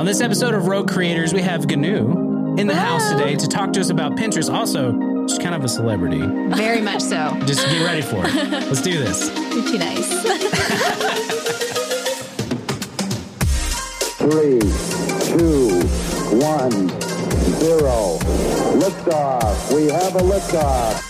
On this episode of Rogue Creators, we have Gnu in the house today to talk to us about Pinterest. Also, she's kind of a celebrity. Very much so. Just get ready for it. Let's do this. You're too nice. Three, two, one, zero. Liftoff. We have a liftoff.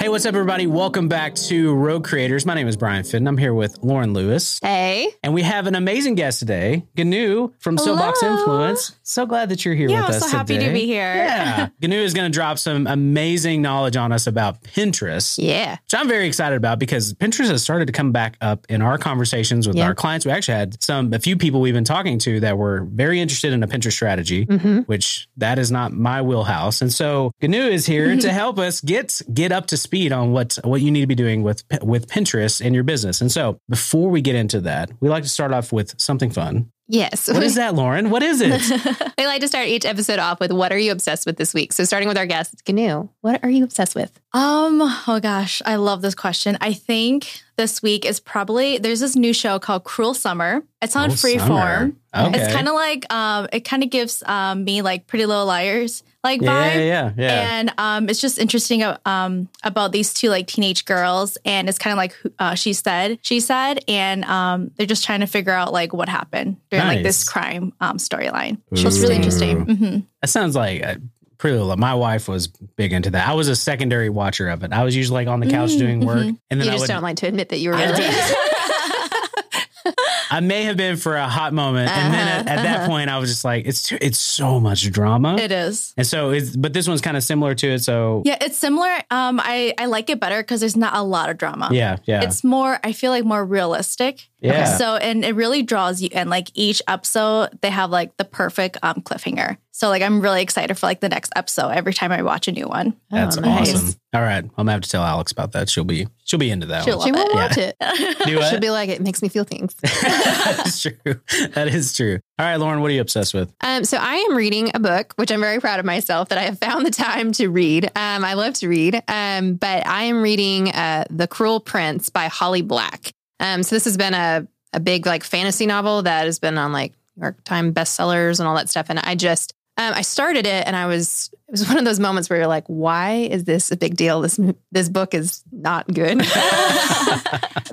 Hey, what's up, everybody? Welcome back to Rogue Creators. My name is Brian Fitton. I'm here with Lauren Lewis. Hey. And we have an amazing guest today, Gnu from Soapbox Influence. So glad that you're here Yeah, with I'm us so happy to be here. Yeah. Gnu is going to drop some amazing knowledge on us about Pinterest. Yeah. Which I'm very excited about because Pinterest has started to come back up in our conversations with Yeah. our clients. We actually had some a few people we've been talking to that were very interested in a Pinterest strategy, Mm-hmm. which that is not my wheelhouse. And so Gnu is here to help us get get up to speed on what what you need to be doing with with Pinterest in your business. And so before we get into that, we like to start off with something fun. Yes. What is that, Lauren? What is it? we like to start each episode off with what are you obsessed with this week? So starting with our guest, Gnu, what are you obsessed with? Um, oh gosh, I love this question. I think this week is probably there's this new show called Cruel Summer. It's on Cruel Freeform. Okay. It's kind of like um it kind of gives um me like Pretty Little Liars like vibe. yeah, yeah, yeah. And um, it's just interesting uh, um, about these two like teenage girls, and it's kind of like uh, she said, she said, and um, they're just trying to figure out like what happened during like this crime um, storyline. So it's really interesting. Ooh. hmm That sounds like a pretty little. My wife was big into that. I was a secondary watcher of it. I was usually like on the couch Mm, doing work, mhm. and then You I just would. don't like to admit that you were I really. I may have been for a hot moment, and then at, at that point, I was just like, "It's too, it's so much drama." It is. and so, it's, but this one's kind of similar to it. So, Yeah, it's similar. Um, I I like it better because there's not a lot of drama. yeah, yeah, It's more. I feel like more realistic. Yeah. So and it really draws you in. Like each episode, they have like the perfect um cliffhanger. So like I'm really excited for like the next episode every time I watch a new one. that's Oh, nice. awesome. All right, I'm gonna have to tell Alex about that. She'll be she'll be into that She'll one. She love won't it. watch it. She'll be like, it makes me feel things. That's true. That is true. All right, Lauren, what are you obsessed with? Um, so I am reading a book, which I'm very proud of myself that I have found the time to read. Um, I love to read, um, but I am reading uh, The Cruel Prince by Holly Black. Um, so this has been a, a big like fantasy novel that has been on like New York Times bestsellers and all that stuff. And I just um, I started it, and I was it was one of those moments where you're like, why is this a big deal? This this book is not good.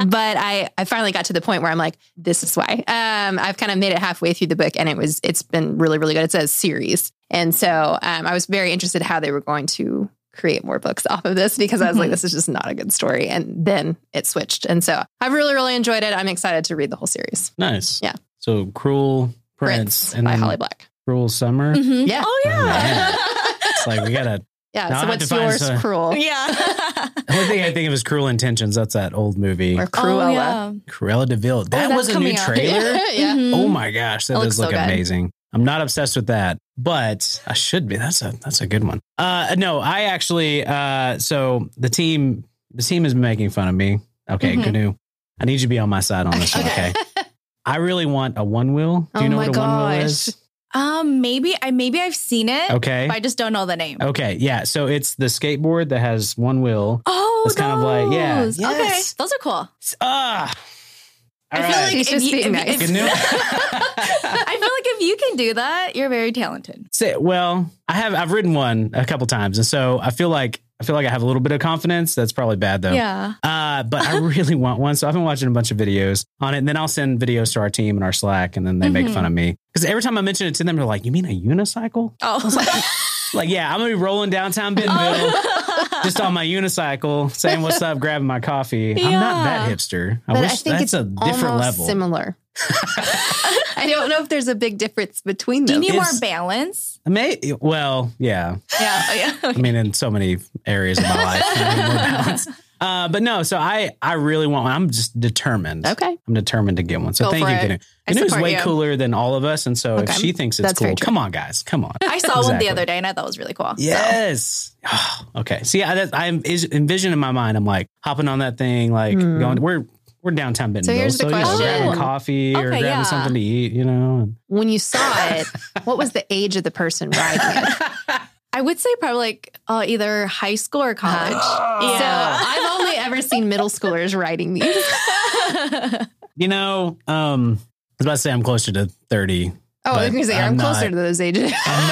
but I I finally got to the point where I'm like, this is why. Um, I've kind of made it halfway through the book, and it was it's been really really good. It's a series, and so um, I was very interested how they were going to create more books off of this because I was like, Mhm. this is just not a good story. And then it switched, and so I've really really enjoyed it. I'm excited to read the whole series. Nice. Yeah. So, Cruel Prince, by then Holly Black. Cruel Summer. Mm-hmm. Yeah. Oh yeah. It's like we gotta. Yeah. Now so have what's yours, some- Cruel yeah. The only thing I think of is Cruel Intentions. That's that old movie. or Cruella? Oh, yeah. Cruella de Vil. That that's was a new trailer. yeah. Mhm. Oh my gosh, that That does look so amazing. I'm not obsessed with that, but I should be. That's a that's a good one. Uh no, I actually uh so the team the team is making fun of me. Okay, Mhm. Canoe. I need you to be on my side on this one, okay? I really want a one wheel. Do you Oh know what a one wheel is? Um, maybe I maybe I've seen it, Okay. but I just don't know the name. Okay, yeah. So it's the skateboard that has one wheel. Oh, It's kind of like- yeah. those. Okay, those are cool. Ah. All I feel right. like He's if just you, being if, nice. if- I feel like if you can do that, you're very talented. Say, well, I have I've ridden one a couple times, and so I feel like I feel like I have a little bit of confidence. That's probably bad though. Yeah. Uh, but I really want one, so I've been watching a bunch of videos on it, and then I'll send videos to our team and our Slack, and then they make Mhm. fun of me because every time I mention it to them, they're like, "You mean a unicycle?" Oh. Like, yeah, I'm gonna be rolling downtown Bentonville. Just on my unicycle, saying what's up, grabbing my coffee. I'm not that hipster. I But wish I think that's it's a different level. Similar. I don't know if there's a big difference between Do you them. need more balance? I may, well, yeah. Yeah. yeah. I mean, in so many areas of my life, I need more balance. Uh, but no, so I I really want one. I'm just determined. Okay. I'm determined to get one. So Go thank you, it. Ganu. I Ganu's support way you. cooler than all of us, and so if she thinks it's That's cool, come on, guys, come on. I saw one the other day and I thought it was really cool. So- Yes. okay. See, I, I envision in my mind. I'm like hopping on that thing, like Hmm. going. We're we're downtown Bentonville, so, here's the you know, question. grabbing coffee or grabbing yeah. something to eat. You know. When you saw it, what was the age of the person riding it? I would say probably like uh, either high school or college. So yeah. I've only ever seen middle schoolers riding these. You know, um, I was about to say I'm closer to 30. Oh, I was going to say, I'm, I'm, closer not. to those ages. I'm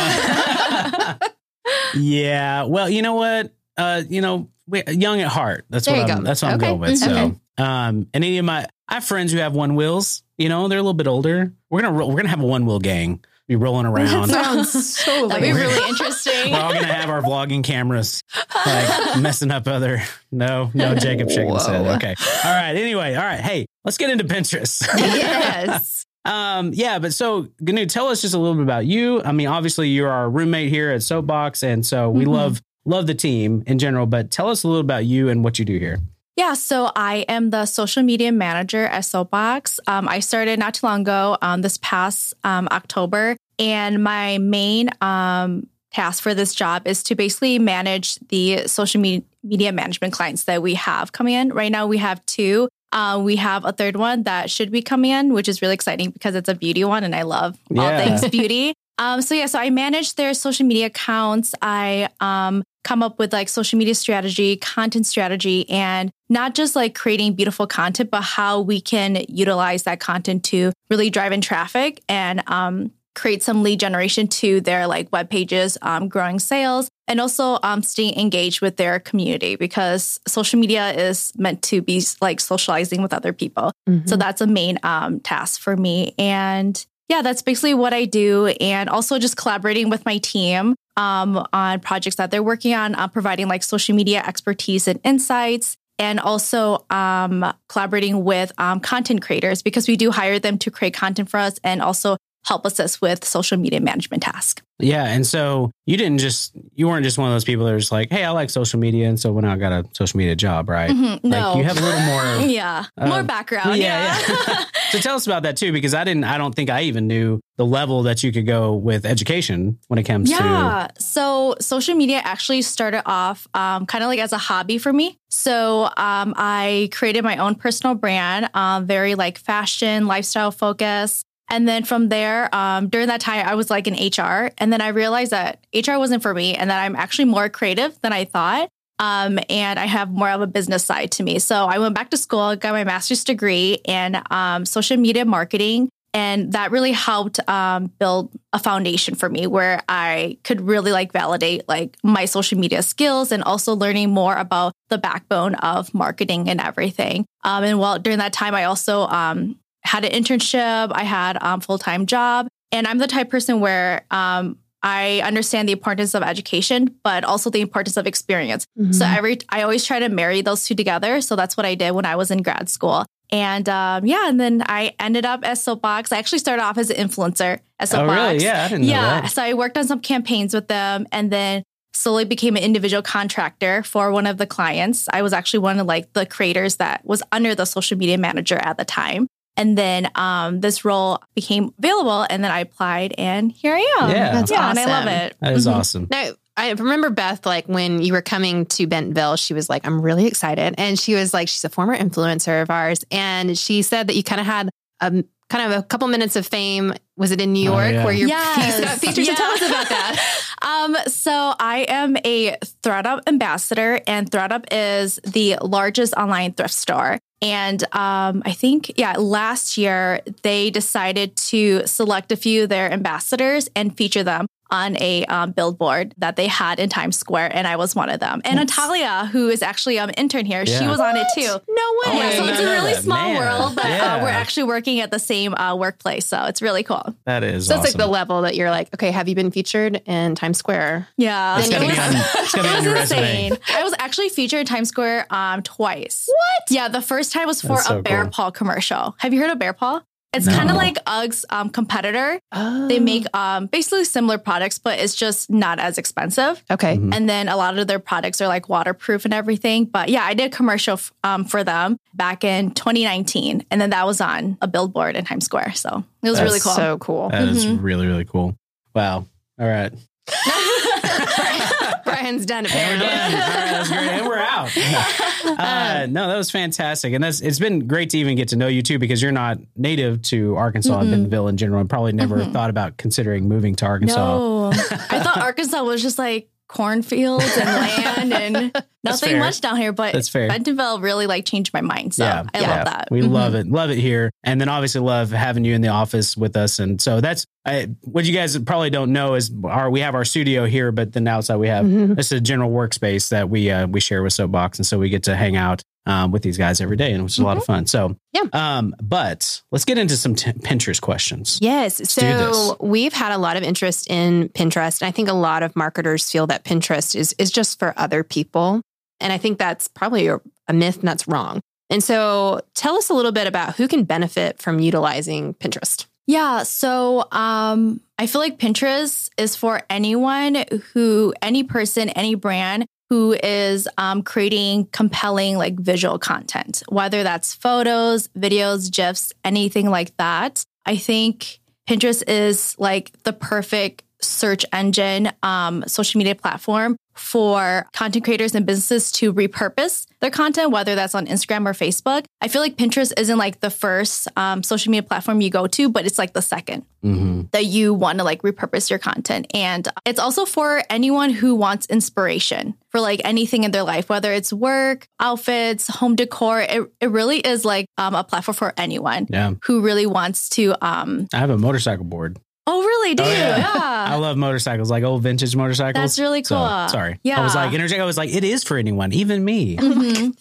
not- yeah. Well, you know what? Uh, you know, young at heart. That's There what I'm. go. That's what Okay. I'm going with. So, Okay. um, and any of my, I have friends who have one wheels. You know, they're a little bit older. We're gonna we're gonna have a one wheel gang. Be rolling around. sounds so That'd be really interesting. We're all gonna have our vlogging cameras, like messing up other. No, no, Jacob shaking his head. Okay, all right. Anyway, all right. Hey, let's get into Pinterest. yes. Um, yeah, but so Gnu, tell us just a little bit about you. I mean, obviously you're our roommate here at Soapbox, and so we Mhm. love love the team in general. But tell us a little about you and what you do here. Yeah, so I am the social media manager at Soapbox. Um, I started not too long ago, um, this past um, October, and my main um, task for this job is to basically manage the social me- media management clients that we have coming in. Right now, we have two. Uh, we have a third one that should be coming in, which is really exciting because it's a beauty one, and I love all things beauty. Um, so yeah, so I manage their social media accounts. I um, come up with like social media strategy, content strategy, and not just like creating beautiful content, but how we can utilize that content to really drive in traffic and um, create some lead generation to their like web pages, um, growing sales, and also um, staying engaged with their community because social media is meant to be like socializing with other people. So that's a main um, task for me. And yeah, that's basically what I do. And also just collaborating with my team um, on projects that they're working on, uh, providing like social media expertise and insights. And also um, collaborating with um, content creators because we do hire them to create content for us and also help us with social media management tasks. Yeah, and so you didn't just you weren't just one of those people that was like, hey, I like social media, and so when I got a social media job, right? Mhm, No, Like you have a little more. yeah, Uh, more background. yeah, Yeah. yeah. so tell us about that too, because I didn't. I don't think I even knew the level that you could go with education when it comes to. Yeah. So social media actually started off um, kind of like as a hobby for me. So um, I created my own personal brand, um, very like fashion, lifestyle focus. And then from there, um, during that time, I was like in HR. And then I realized that HR wasn't for me and that I'm actually more creative than I thought. Um, and I have more of a business side to me. So I went back to school, got my master's degree in um, social media marketing. And that really helped um, build a foundation for me where I could really like validate like my social media skills and also learning more about the backbone of marketing and everything. Um, and while during that time, I also um, had an internship, I had um, full time job, and I'm the type of person where um, I understand the importance of education, but also the importance of experience. So every I always try to marry those two together. So that's what I did when I was in grad school. And um, yeah, and then I ended up at Soapbox. I actually started off as an influencer at Oh, Soapbox. really? Yeah, I didn't know Yeah. that. So I worked on some campaigns with them and then slowly became an individual contractor for one of the clients. I was actually one of like the creators that was under the social media manager at the time. And then um, this role became available and then I applied and here I am. Yeah. That's yeah, and I love it. That is Mhm. awesome. No, I remember Beth, like when you were coming to Bentonville, she was like, I'm really excited. And she was like, she's a former influencer of ours. And she said that you kind of had a kind of a couple minutes of fame. Was it in New Oh, York yeah. where your Yes. piece got featured? So Yeah. tell us about that. Um, so I am a ThredUp ambassador, and ThredUp is the largest online thrift store. And um, I think, yeah, last year they decided to select a few of their ambassadors and feature them on a um, billboard that they had in Times Square, and I was one of them. And Natalia, who is actually an intern here, she Yeah. was on it too. No way. Oh, yeah, so it's a really that. small Man. world, but Yeah. uh, we're actually working at the same uh, workplace, so it's really cool. That is So it's like the level that you're like, okay, have you been featured in Times Square? Yeah, It's Then gotta it be on, was- it's gotta on It was insane. I was actually featured in Times Square um twice. What? Yeah, the first time was for That's so a Bear cool. Paw commercial. Have you heard of Bear Paw? It's No. kind of like UGG's um, competitor. They make um, basically similar products, but it's just not as expensive. Okay. Mm-hmm. And then a lot of their products are like waterproof and everything. But yeah, I did a commercial f- um, for them back in 2019. And then that was on a billboard in Times Square. So it was That's really cool. So cool. That is Mm-hmm. really, really cool. Wow. All right. Brian's done And we're done. All right, that's great. And we're out. Uh, no, that was fantastic. And that's it's been great to even get to know you too, because you're not native to Arkansas and Bentonville in general, and probably never thought about considering moving to Arkansas. No, I thought Arkansas was just like cornfields and land and nothing much down here. But That's fair. Bentonville really like changed my mind. So I love that. We Mhm. love it. Love it here. And then obviously love having you in the office with us. And so that's I, what you guys probably don't know is our we have our studio here, but then outside we have this is a general workspace that we uh, we share with Soapbox. And so we get to hang out um, with these guys every day, and which is a lot of fun. So Yeah. Um, but let's get into some t- Pinterest questions. Yes. do So we've had a lot of interest in Pinterest. And I think a lot of marketers feel that Pinterest is, is just for other people. And I think that's probably a, myth and that's wrong. And so tell us a little bit about who can benefit from utilizing Pinterest. Yeah. So um, I feel like Pinterest is for anyone who, any person, any brand who is um, creating compelling, like visual content, whether that's photos, videos, GIFs, anything like that. I think Pinterest is like the perfect search engine, um, social media platform for content creators and businesses to repurpose their content, whether that's on Instagram or Facebook. I feel like Pinterest isn't like the first um, social media platform you go to, but it's like the second Mm-hmm. that you want to like repurpose your content. And it's also for anyone who wants inspiration for like anything in their life, whether it's work, outfits, home decor. It, it really is like um, a platform for anyone Yeah. who really wants to. Um, I have a motorcycle board. Oh, really? Do Oh, you? yeah. Yeah. I love motorcycles, like old vintage motorcycles. That's really So, cool. sorry. Yeah. I was like, interject. I was like, it is for anyone, even me. Mhm.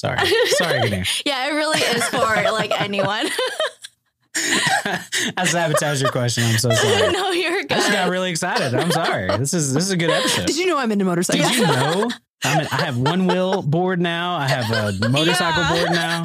Sorry. Sorry, Yeah, it really is for like anyone. I sabotaged your question. I'm so sorry. no, you're I just got really excited. I'm sorry. This is this is a good episode. Did you know I'm into motorcycles? Did you know? I'm I have one wheel board now. I have a motorcycle Yeah. board now.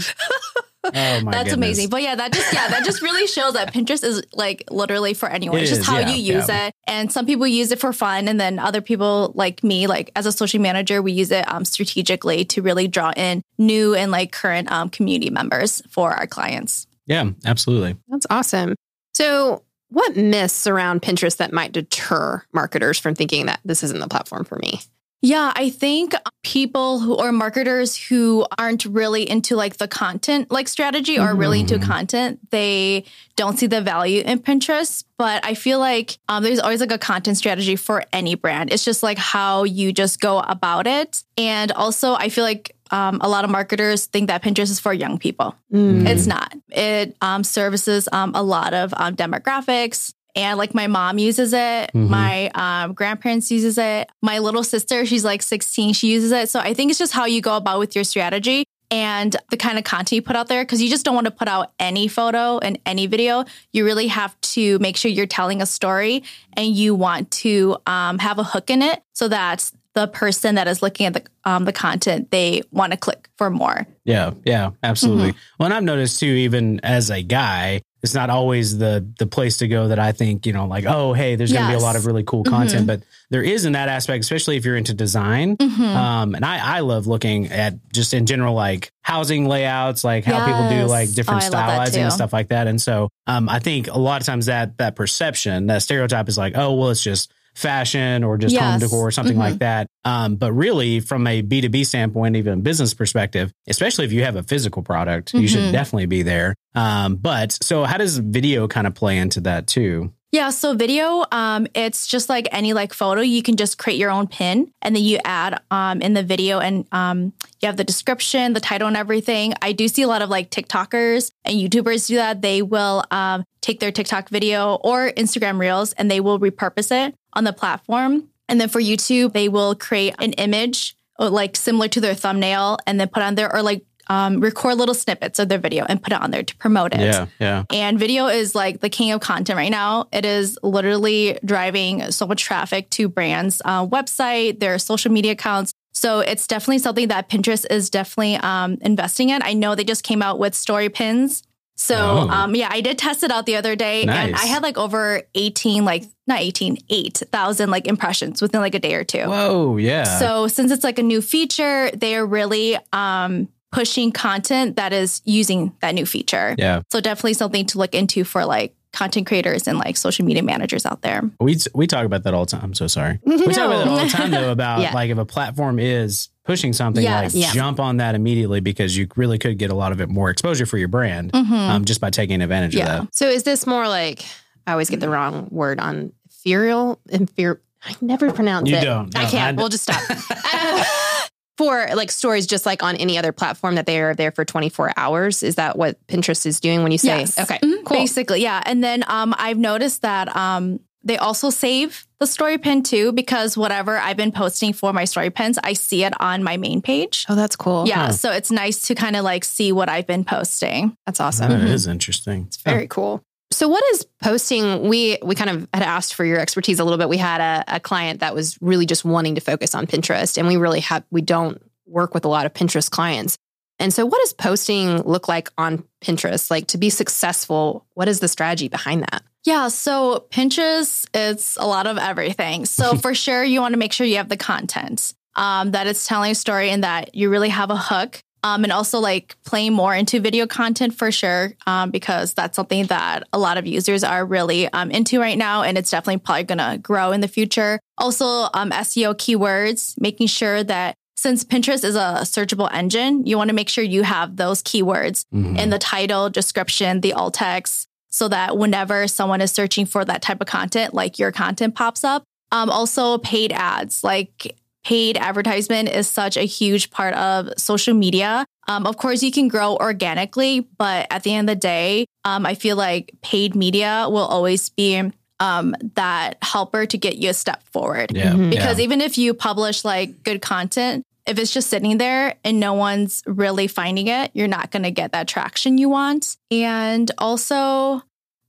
Oh my That's goodness. amazing. But yeah, that just yeah, that just really shows that Pinterest is like literally for anyone. It it's just is, how yeah, you use yeah. it. And some people use it for fun and then other people like me, like as a social manager, we use it um, strategically to really draw in new and like current um, community members for our clients. Yeah, absolutely. That's awesome. So, what myths around Pinterest that might deter marketers from thinking that this isn't the platform for me? Yeah, I think people who or marketers who aren't really into like the content like strategy or really into Mhm. content, they don't see the value in Pinterest. But I feel like um, there's always like a content strategy for any brand. It's just like how you just go about it. And also, I feel like um, a lot of marketers think that Pinterest is for young people. Mhm. It's not. It um, services um, a lot of um, demographics. And like my mom uses it, Mhm. my um, grandparents uses it, my little sister, she's like 16, she uses it. So I think it's just how you go about with your strategy and the kind of content you put out there because you just don't want to put out any photo and any video. You really have to make sure you're telling a story and you want to um, have a hook in it so that the person that is looking at the um, the content they want to click for more. Yeah, yeah, absolutely. Mm-hmm. Well, and I've noticed too, even as a guy, it's not always the the place to go that I think, you know, like, oh, hey, there's gonna be a lot of really cool content. But there is in that aspect, especially if you're into design. Mhm. Um, and I, I love looking at just in general, like housing layouts, like how people do like different Oh, I love that stylizing and stuff like that. And so um, I think a lot of times that that perception, that stereotype is like, oh, well, it's just fashion or just home decor or something Mhm. like that. Um, but really, from a B2B standpoint, even business perspective, especially if you have a physical product, you should Mhm. definitely be there. Um, but so how does video kind of play into that too? Yeah, so video, um, it's just like any like photo. You can just create your own pin, and then you add um, in the video, and um, you have the description, the title, and everything. I do see a lot of like TikTokers and YouTubers do that. They will um, take their TikTok video or Instagram Reels, and they will repurpose it on the platform. And then for YouTube, they will create an image uh, like similar to their thumbnail, and then put on there, or like um, record little snippets of their video and put it on there to promote it. Yeah, yeah. And video is like the king of content right now. It is literally driving so much traffic to brands' uh, website, their social media accounts. So it's definitely something that Pinterest is definitely um, investing in. I know they just came out with story pins. So Oh. um yeah, I did test it out the other day and I had like over 18 like not 18, 8,000 like impressions within like a day or two. Whoa, yeah. So since it's like a new feature, they are really um pushing content that is using that new feature. yeah, So definitely something to look into for like content creators and like social media managers out there. we we talk about that all the time. I'm so sorry. We talk about that all the time though about Yeah. like if a platform is pushing something, Yes. like Yeah. jump on that immediately because you really could get a lot of it more exposure for your brand Mhm. um, just by taking advantage Yeah. of that. So is this more like I always get the wrong word on ethereal? Inferior. I never pronounce You it. don't. I can't. I- we'll just stop. For like stories, just like on any other platform that they are there for 24 hours. Is that what Pinterest is doing when you say, Yes. okay, Mhm. cool. Basically, yeah. And then um, I've noticed that um, they also save the story pin too, because whatever I've been posting for my story pins, I see it on my main page. Oh, that's cool. Yeah. Huh. So it's nice to kind of like see what I've been posting. That's awesome. That mm-hmm. is interesting. It's very cool. So what is posting? We we kind of had asked for your expertise a little bit. We had a, a client that was really just wanting to focus on Pinterest, and we really have we don't work with a lot of Pinterest clients. And so, what does posting look like on Pinterest? Like to be successful, what is the strategy behind that? Yeah, so Pinterest, it's a lot of everything. So for sure, you want to make sure you have the content, um, that it's telling a story and that you really have a hook. Um, and also like playing more into video content for sure, um, because that's something that a lot of users are really um, into right now, and it's definitely probably going to grow in the future. Also, um, SEO keywords, making sure that since Pinterest is a searchable engine, you want to make sure you have those keywords Mhm. in the title, description, the alt text, so that whenever someone is searching for that type of content, like your content pops up. Um, also, paid ads, like paid advertisement is such a huge part of social media. Um, of course, you can grow organically, but at the end of the day, um, I feel like paid media will always be um, that helper to get you a step forward. Yeah. Mhm. Because yeah. even if you publish like good content, if it's just sitting there and no one's really finding it, you're not going to get that traction you want. And also,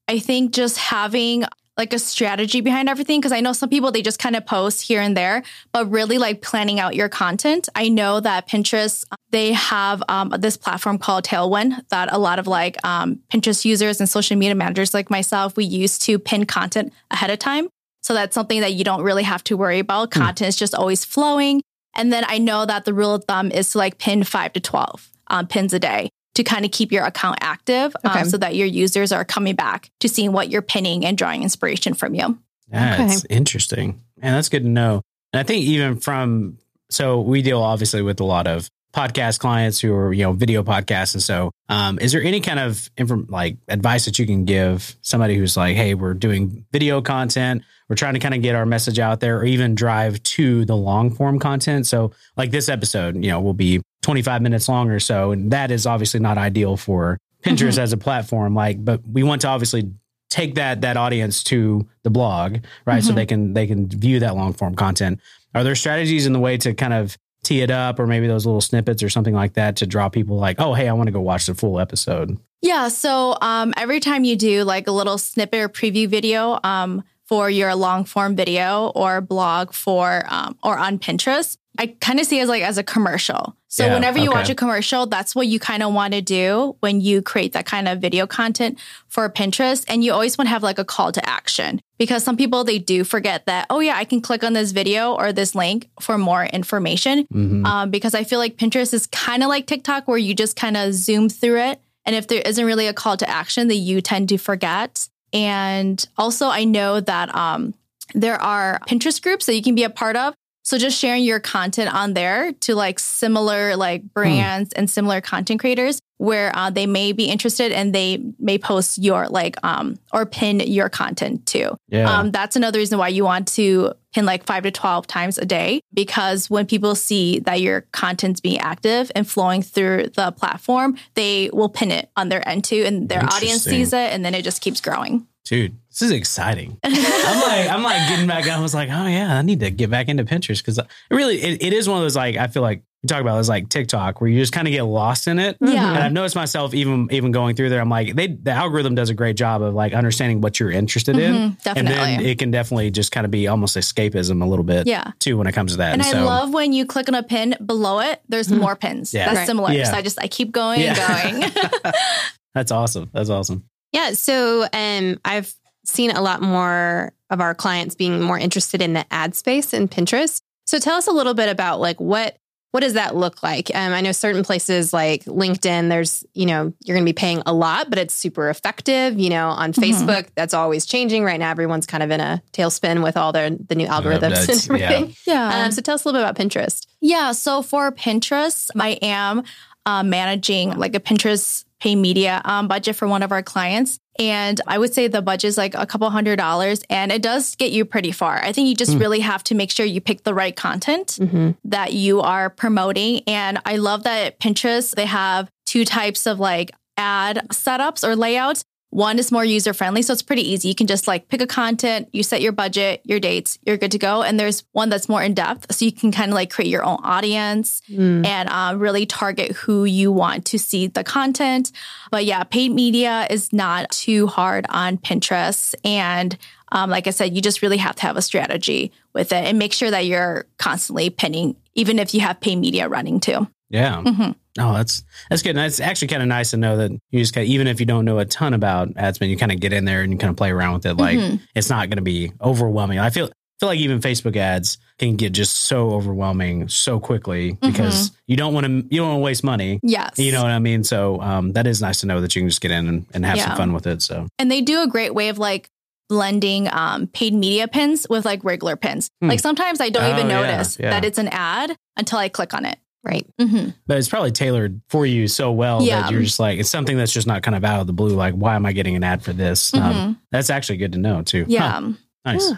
I think just having like a strategy behind everything because I know some people they just kind of post here and there, but really like planning out your content. I know that Pinterest they have um, this platform called Tailwind that a lot of like um, Pinterest users and social media managers like myself we use to pin content ahead of time. So that's something that you don't really have to worry about. Content is just always flowing. And then I know that the rule of thumb is to like pin five to 12 um, pins a day to kind of keep your account active um, Okay. so that your users are coming back to seeing what you're pinning and drawing inspiration from you. That's interesting. And that's good to know. And I think even from so we deal obviously with a lot of podcast clients who are, you know, video podcasts. And so um, is there any kind of inform like advice that you can give somebody who's like, hey, we're doing video content, we're trying to kind of get our message out there or even drive to the long form content. So like this episode, you know, will be 25 minutes long or so. And that is obviously not ideal for Pinterest as a platform. Like, but we want to obviously take that that audience to the blog, right? So Mhm. they can they can view that long form content. Are there strategies in the way to kind of tee it up or maybe those little snippets or something like that to draw people like, oh, hey, I want to go watch the full episode? Yeah. So um, every time you do like a little snippet or preview video um, for your long form video or blog for um, or on Pinterest, I kind of see it as like as a commercial. So Yeah, whenever you okay. watch a commercial, that's what you kind of want to do when you create that kind of video content for Pinterest. And you always want to have like a call to action because some people they do forget that, oh yeah, I can click on this video or this link for more information. Mhm. Um, because I feel like Pinterest is kind of like TikTok where you just kind of zoom through it. And if there isn't really a call to action, that you tend to forget. And also, I know that um, there are Pinterest groups that you can be a part of. So just sharing your content on there to like similar like brands and similar content creators where uh, they may be interested and they may post your like um or pin your content too. Yeah. Um, that's another reason why you want to pin like five to 12 times a day because when people see that your content's being active and flowing through the platform, they will pin it on their end too and their audience sees it and then it just keeps growing. Dude, this is exciting. I'm like, I'm like getting back. I was like, oh yeah, I need to get back into Pinterest because it really, it, it is one of those like I feel like we talk about is like TikTok where you just kind of get lost in it. Yeah. And I've noticed myself even even going through there. I'm like, they the algorithm does a great job of like understanding what you're interested in, Mhm, and then it can definitely just kind of be almost escapism a little bit Yeah. too when it comes to that. And I so, love when you click on a pin below it, there's more pins. Yeah. That's Right. similar. Yeah. So I just I keep going Yeah. and going. That's awesome. That's awesome. Yeah. So um, I've seen a lot more of our clients being more interested in the ad space in Pinterest. So tell us a little bit about like what what does that look like? Um, I know certain places like LinkedIn, there's, you know, you're going to be paying a lot, but it's super effective. You know, on Mhm. Facebook, that's always changing right now. Everyone's kind of in a tailspin with all their the new algorithms that's- and yeah. everything. Yeah. Um, so tell us a little bit about Pinterest. Yeah. So for Pinterest, I am uh, managing like a Pinterest pay media um, budget for one of our clients. And I would say the budget is like a couple hundred dollars and it does get you pretty far. I think you just Hmm. really have to make sure you pick the right content that you are promoting. And I love that Pinterest, they have two types of like ad setups or layouts. One is more user friendly, so it's pretty easy. You can just like pick a content, you set your budget, your dates, you're good to go. And there's one that's more in depth, so you can kind of like create your own audience and uh, really target who you want to see the content. But yeah, paid media is not too hard on Pinterest. And um, like I said, you just really have to have a strategy with it and make sure that you're constantly pinning, even if you have paid media running too. Yeah. Mhm. Oh, that's that's good. And it's actually kind of nice to know that you just kind of, even if you don't know a ton about ad spend, you kind of get in there and you kind of play around with it. Like Mhm. it's not going to be overwhelming. I feel feel like even Facebook ads can get just so overwhelming so quickly because you don't want to you don't want to waste money. Yes. You know what I mean? So um, that is nice to know that you can just get in and, and have Yeah. some fun with it. So And they do a great way of like blending um, paid media pins with like regular pins. Hmm. Like sometimes I don't Oh, even yeah, notice yeah. that it's an ad until I click on it. Right. hmm but it's probably tailored for you so well Yeah. that you're just like it's something that's just not kind of out of the blue. Like, why am I getting an ad for this? Um, that's actually good to know too. Huh. Yeah. nice. Yeah.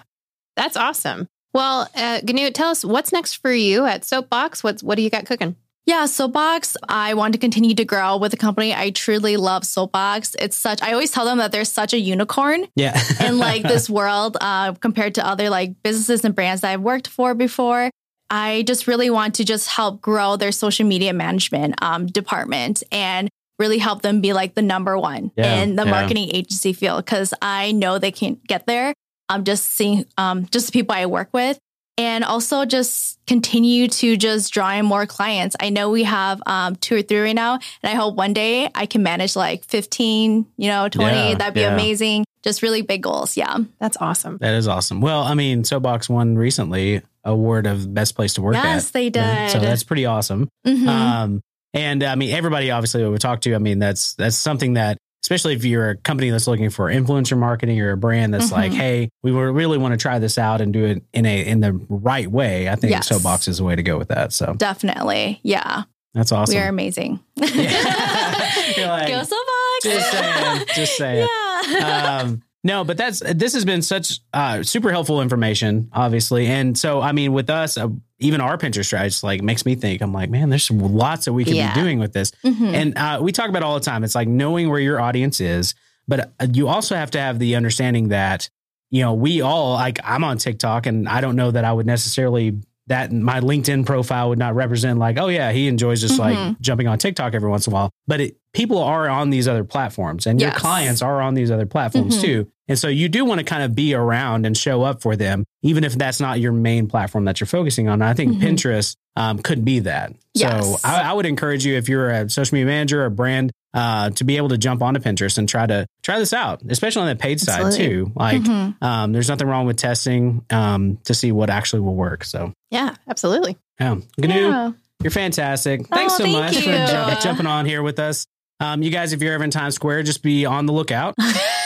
That's awesome. Well, uh, Gnu, tell us what's next for you at Soapbox. What's what do you got cooking? Yeah, Soapbox, I want to continue to grow with the company. I truly love Soapbox. It's such, I always tell them that they're such a unicorn Yeah. in like this world uh, compared to other like businesses and brands that I've worked for before. I just really want to just help grow their social media management um, department and really help them be like the number one Yeah, in the yeah. marketing agency field because I know they can get there. I'm just seeing um, just the people I work with and also just continue to just draw in more clients. I know we have um, two or three right now, and I hope one day I can manage like 15, you know, 20. Yeah, That'd be yeah. amazing. Just really big goals. Yeah. That's awesome. That is awesome. Well, I mean, Soapbox won recently award of best place to work yes, at. they did. So that's pretty awesome. Mhm. Um, and I mean, everybody obviously that we talk to, I mean, that's that's something that, especially if you're a company that's looking for influencer marketing or a brand that's Mhm. like, hey, we really want to try this out and do it in a in the right way. I think Yes. Soapbox is the way to go with that. So Definitely. Yeah. that's awesome. We are amazing. Yeah. Like, Go Soapbox. just saying, just saying. yeah. um, no, but that's this has been such uh, super helpful information, obviously, and so I mean, with us, uh, even our Pinterest strategy like makes me think. I'm like, man, there's lots that we could Yeah. be doing with this, Mhm. and uh, we talk about it all the time. It's like knowing where your audience is, but uh, you also have to have the understanding that you know we all like I'm on TikTok, and I don't know that I would necessarily that my LinkedIn profile would not represent like, oh yeah, he enjoys just like Mhm. jumping on TikTok every once in a while. But it, people are on these other platforms, and your clients are on these other platforms Mhm. too. And so you do want to kind of be around and show up for them, even if that's not your main platform that you're focusing on. I think Mhm. Pinterest um, could be that. So I, I would encourage you if you're a social media manager or a brand uh, to be able to jump onto Pinterest and try to try this out, especially on the paid side Absolutely. too. Like Mhm. um, there's nothing wrong with testing um, to see what actually will work. So Yeah, absolutely. yeah, Gnu, Yeah. you're fantastic. Thanks so thank much for you. ju- jumping on here with us. Um, you guys, if you're ever in Times Square, just be on the lookout.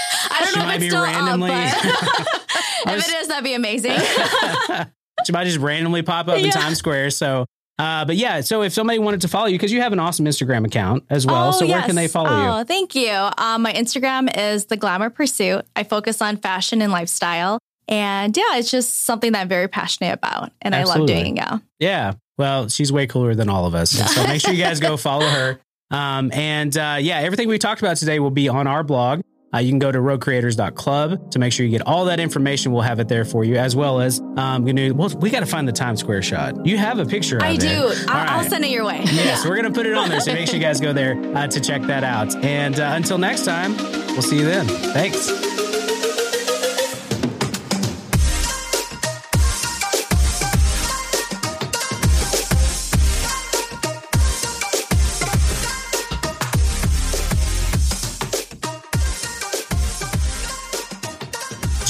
Don't She know might if be it's still randomly- up, if was- it is, that'd be amazing. she might just randomly pop up in Yeah. Times Square. So, uh, but yeah, so if somebody wanted to follow you, because you have an awesome Instagram account as well. Oh, so where can they follow oh, you? thank you. Um, my Instagram is the Glamour Pursuit. I focus on fashion and lifestyle. And yeah, it's just something that I'm very passionate about and I love doing. Yeah. Yeah. Well, she's way cooler than all of us. So make sure you guys go follow her. Um, and uh, yeah, everything we talked about today will be on our blog. Uh, you can go to roguecreators.club to make sure you get all that information. We'll have it there for you, as well as um, gonna, well, we got to find the Times Square shot. You have a picture of I do. I'll, I'll send it your way. Yes, we're going to put it on there. So make sure you guys go there uh, to check that out. And uh, until next time, we'll see you then. Thanks.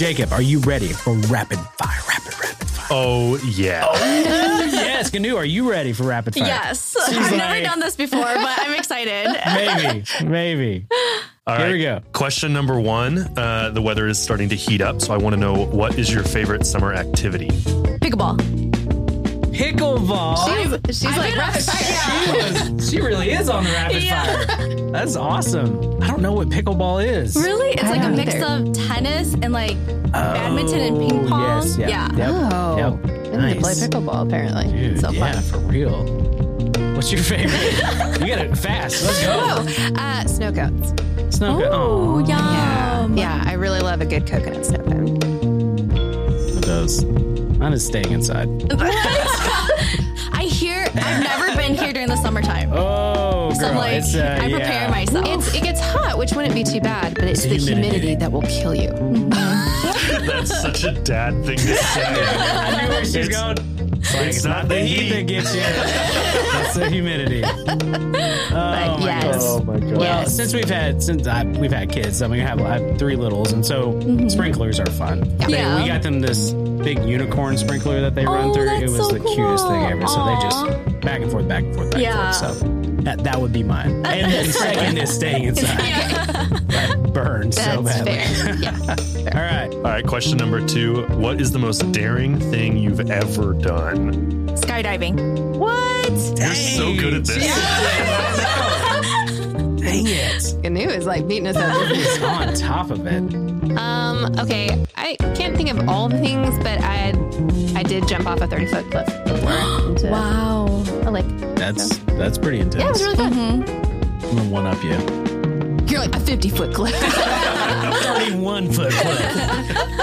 Jacob, are you ready for rapid fire? Rapid, rapid fire. Oh yeah. yes, Canoe, are you ready for rapid fire? Yes. I've never done this before, but I'm excited. Maybe, maybe. All Here right. we go. Question number one. Uh, the weather is starting to heat up, so I want to know what is your favorite summer activity? Pickleball. Pickleball. She's, she's like rapid fire. She, was, she really is on the rapid Yeah. fire. That's awesome. I don't know what pickleball is. Really? It's I like a mix either. of tennis and like badminton and Oh, ping pong. Yes, yeah. Yeah. Yep, Oh, yep. I need to play pickleball apparently. Dude, so yeah, fun. for real. What's your favorite? you got it fast. Let's go. Oh, uh, snow cones. Snow cone. Oh, Oh, Yeah, yeah. I really love a good coconut snow cone. It does. Mine is staying inside. I hear, I've never been here during the summertime. Oh, girl. so I'm like, it's, uh, I prepare yeah. myself. It's it gets hot, which wouldn't be too bad, but it's, It's the humidity. humidity. that will kill you. That's such a dad thing to say. I knew where she's It's- going. It's, like, it's it's not not the the heat heat. that gets you. It's the humidity. Oh my yes. god. Oh my god. Well, Yes. since we've had since I, we've had kids, I mean, we have, I have three littles, and so sprinklers are fun. They- Mm-hmm. Yeah. we got them this big unicorn sprinkler that they run Oh, through. It was so the cutest thing cool. ever. So they just back and forth, back and forth, back Yeah. and forth. So that, that would be mine. And then second is staying inside. That burns so badly. fair. Yeah. All right. All right, question number two. What is the most daring thing you've ever done? Skydiving. What? You're so good at this. Dang it. Canoe is like beating us up. He's on top of it. Um, okay, I can't think of all the things, but I I did jump off a 30 foot cliff before into Wow. a lake. That's that's pretty intense. Yeah, it was really fun. I'm gonna one up you. You're like a 50 foot cliff. 31 foot cliff.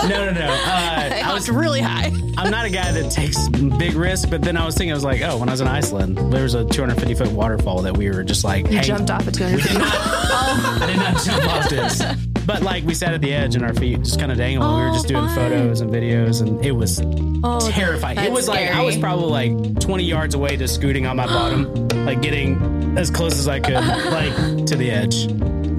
No, no, no. Uh, I was really high. I'm not a guy that takes big risks, but then I was thinking, I was like, oh, when I was in Iceland, there was a 250 foot waterfall that we were just like, You hang- jumped off a 200 feet. I did not jump off this. But like we sat at the edge and our feet just kind of dangled. we were just Oh, doing fun. photos and videos, and it was Oh, terrifying. It that's was like I was probably like 20 yards away, just scooting on my bottom, like getting as close as I could, like to the edge.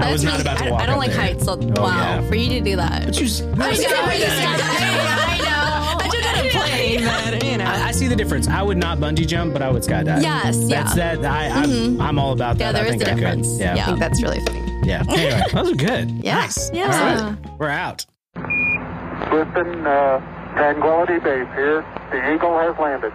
I was not about to I- walk. I don't up like there. heights, so Oh, wow. yeah. For you to do that. But you, s- I know, I know. I jumped out of plane, but you know. I, I see the difference. I would not bungee jump, but I would skydive. Yes, That's yeah. that. I, I'm, I'm all about that. Yeah, there I is think a I could. difference. Yeah. I think that's really funny. Yeah. Anyway, those are good. Yeah. Nice. Yeah. All right. We're out. Houston, uh, Tranquility Base here. The Eagle has landed.